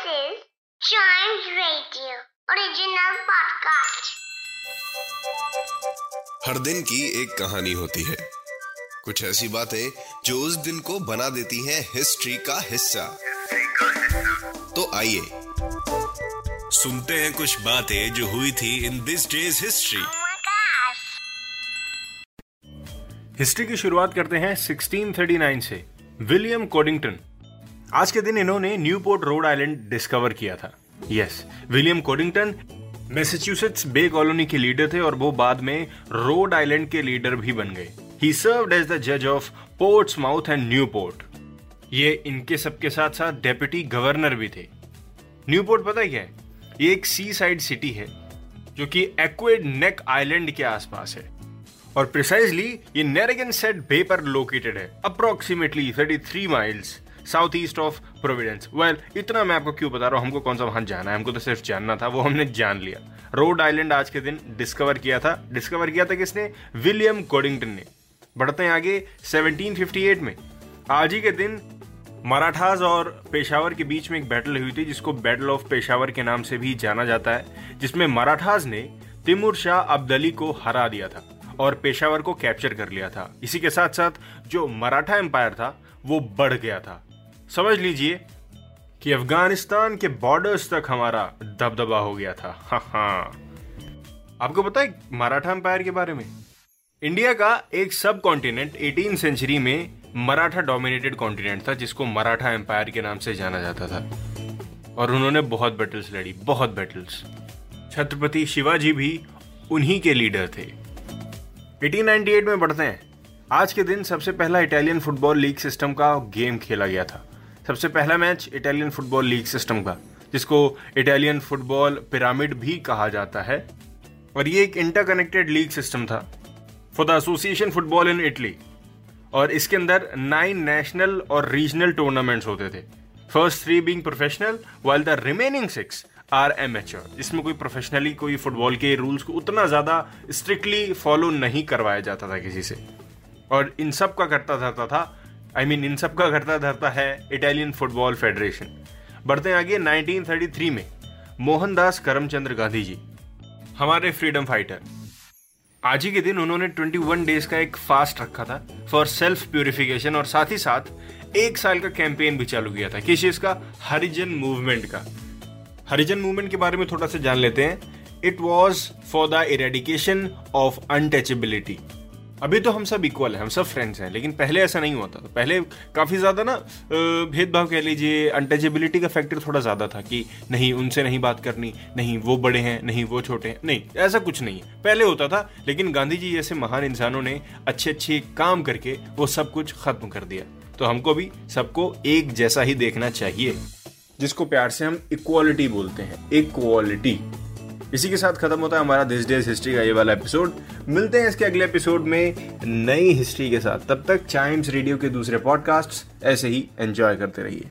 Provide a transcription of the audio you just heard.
This is Chimes Radio original podcast. हर दिन की एक कहानी होती है कुछ ऐसी बातें जो उस दिन को बना देती हैं हिस्ट्री का हिस्सा तो आइए सुनते हैं कुछ बातें जो हुई थी in this days history. History की शुरुआत करते हैं 1639 से विलियम कोडिंगटन आज के दिन इन्होंने न्यूपोर्ट, रोड आइलैंड डिस्कवर किया था। Yes, William Coddington Massachusetts Bay Colony के लीडर थे और वो बाद में रोड आइलैंड के लीडर भी बन गए। ही सर्व्ड एज द जज of Portsmouth and Newport ये इनके सबके साथ साथ डेप्यूटी गवर्नर भी थे। न्यूपोर्ट पता है क्या है? ये एक सी साइड सिटी है, जो कि एक्वेड नेक आइलैंड के आसपास है। और प्रिसाइजली ये नेरेगन सेट बे पर लोकेटेड है approximately 33 miles south east of Providence well इतना मैं आपको क्यों बता रहा हूँ? हमको कौन सा वहाँ जाना है? हमको तो सिर्फ़ जानना था, वो हमने जान लिया। रोड आइलैंड आज के दिन डिस्कवर किया था। डिस्कवर किया था किसने? विलियम कोडिंगटन ने। बढ़ते हैं आगे 1758 में। आज ही के दिन मराठास और पेशावर के बीच में एक बैटल हुई थी, जिसको बैटल ऑफ़ पेशावर के नाम से भी जाना जाता है, जिसमें मराठास ने तिमुर शाह अब्दली को हरा दिया था और पेशावर को कैप्चर कर लिया था। इसी के साथ साथ जो मराठा एम्पायर था, वो बढ़ गया था। समझ लीजिए कि अफ़गानिस्तान के बॉर्डर्स तक हमारा दबदबा हो गया था। हाँ हाँ। आपको पता है मराठा एम्पायर के बारे में? इंडिया का एक सब कॉन्टिनेंट 18 सेंचुरी में मराठा डोमिनेटेड कॉन्टिनेंट था, जिसको मराठा एम्पायर के नाम से जाना जाता था। और उन्होंने बहुत बैटल्स लड़ी, बहुत बैटल्स छत्रपति शिवाजी भी उन्हीं के लीडर थे। 1898 में बढ़ते हैं। आज के दिन सबसे पहला इटालियन फुटबॉल लीग सिस्टम का गेम खेला गया था। सबसे पहला match Italian football league system का, जिसको इटालियन फुटबॉल पिरामिड भी कहा जाता है। और ये एक इंटरकनेक्टेड लीग सिस्टम था for the association football in Italy और इसके अंदर नाइन नेशनल और रीजनल टूर्नामेंट्स होते थे। First three being professional while the remaining six are amateur इसमें कोई प्रोफेशनली कोई फुटबॉल के रूल्स को उतना ज़्यादा स्ट्रिक्टली फॉलो नहीं करवाया जाता था किसी से। और इन सब का करता धरता था आई मीन इन सब का करता धरता है इटालियन फुटबॉल फेडरेशन बढ़ते आगे 1933 में, मोहनदास करमचंद्र गांधी जी हमारे फ्रीडम फाइटर आज ही के दिन उन्होंने 21 डेज़ का एक फास्ट रखा था फॉर सेल्फ प्योरिफिकेशन और साथ ही साथ एक साल का कैंपेन भी चालू किया था। किस चीज़ का? हरिजन मूवमेंट का। हरिजन मूवमेंट के बारे में थोड़ा सा जान लेते हैं। It was for the eradication of untouchability अभी तो हम सब इक्वल हैं, हम सब फ्रेंड्स हैं, लेकिन पहले ऐसा नहीं होता था। पहले काफ़ी ज़्यादा ना भेदभाव कह लीजिए अनटचेबिलिटी का फैक्टर थोड़ा ज़्यादा था कि नहीं, उनसे नहीं बात करनी, नहीं, वो बड़े हैं, नहीं, वो छोटे हैं। नहीं, ऐसा कुछ नहीं है। पहले होता था, लेकिन गांधी जी जैसे महान इंसानों ने अच्छे अच्छे काम करके वो सब कुछ खत्म कर दिया। तो हमको भी सबको एक जैसा ही देखना चाहिए, जिसको प्यार से हम इक्वालिटी बोलते हैं। इक्वालिटी इसी के साथ खत्म होता है हमारा दिस डेज़ हिस्ट्री का ये वाला एपिसोड मिलते हैं इसके अगले एपिसोड में नई हिस्ट्री के साथ। तब तक चाइम्स रेडियो के दूसरे पॉडकास्ट ऐसे ही एंजॉय करते रहिए।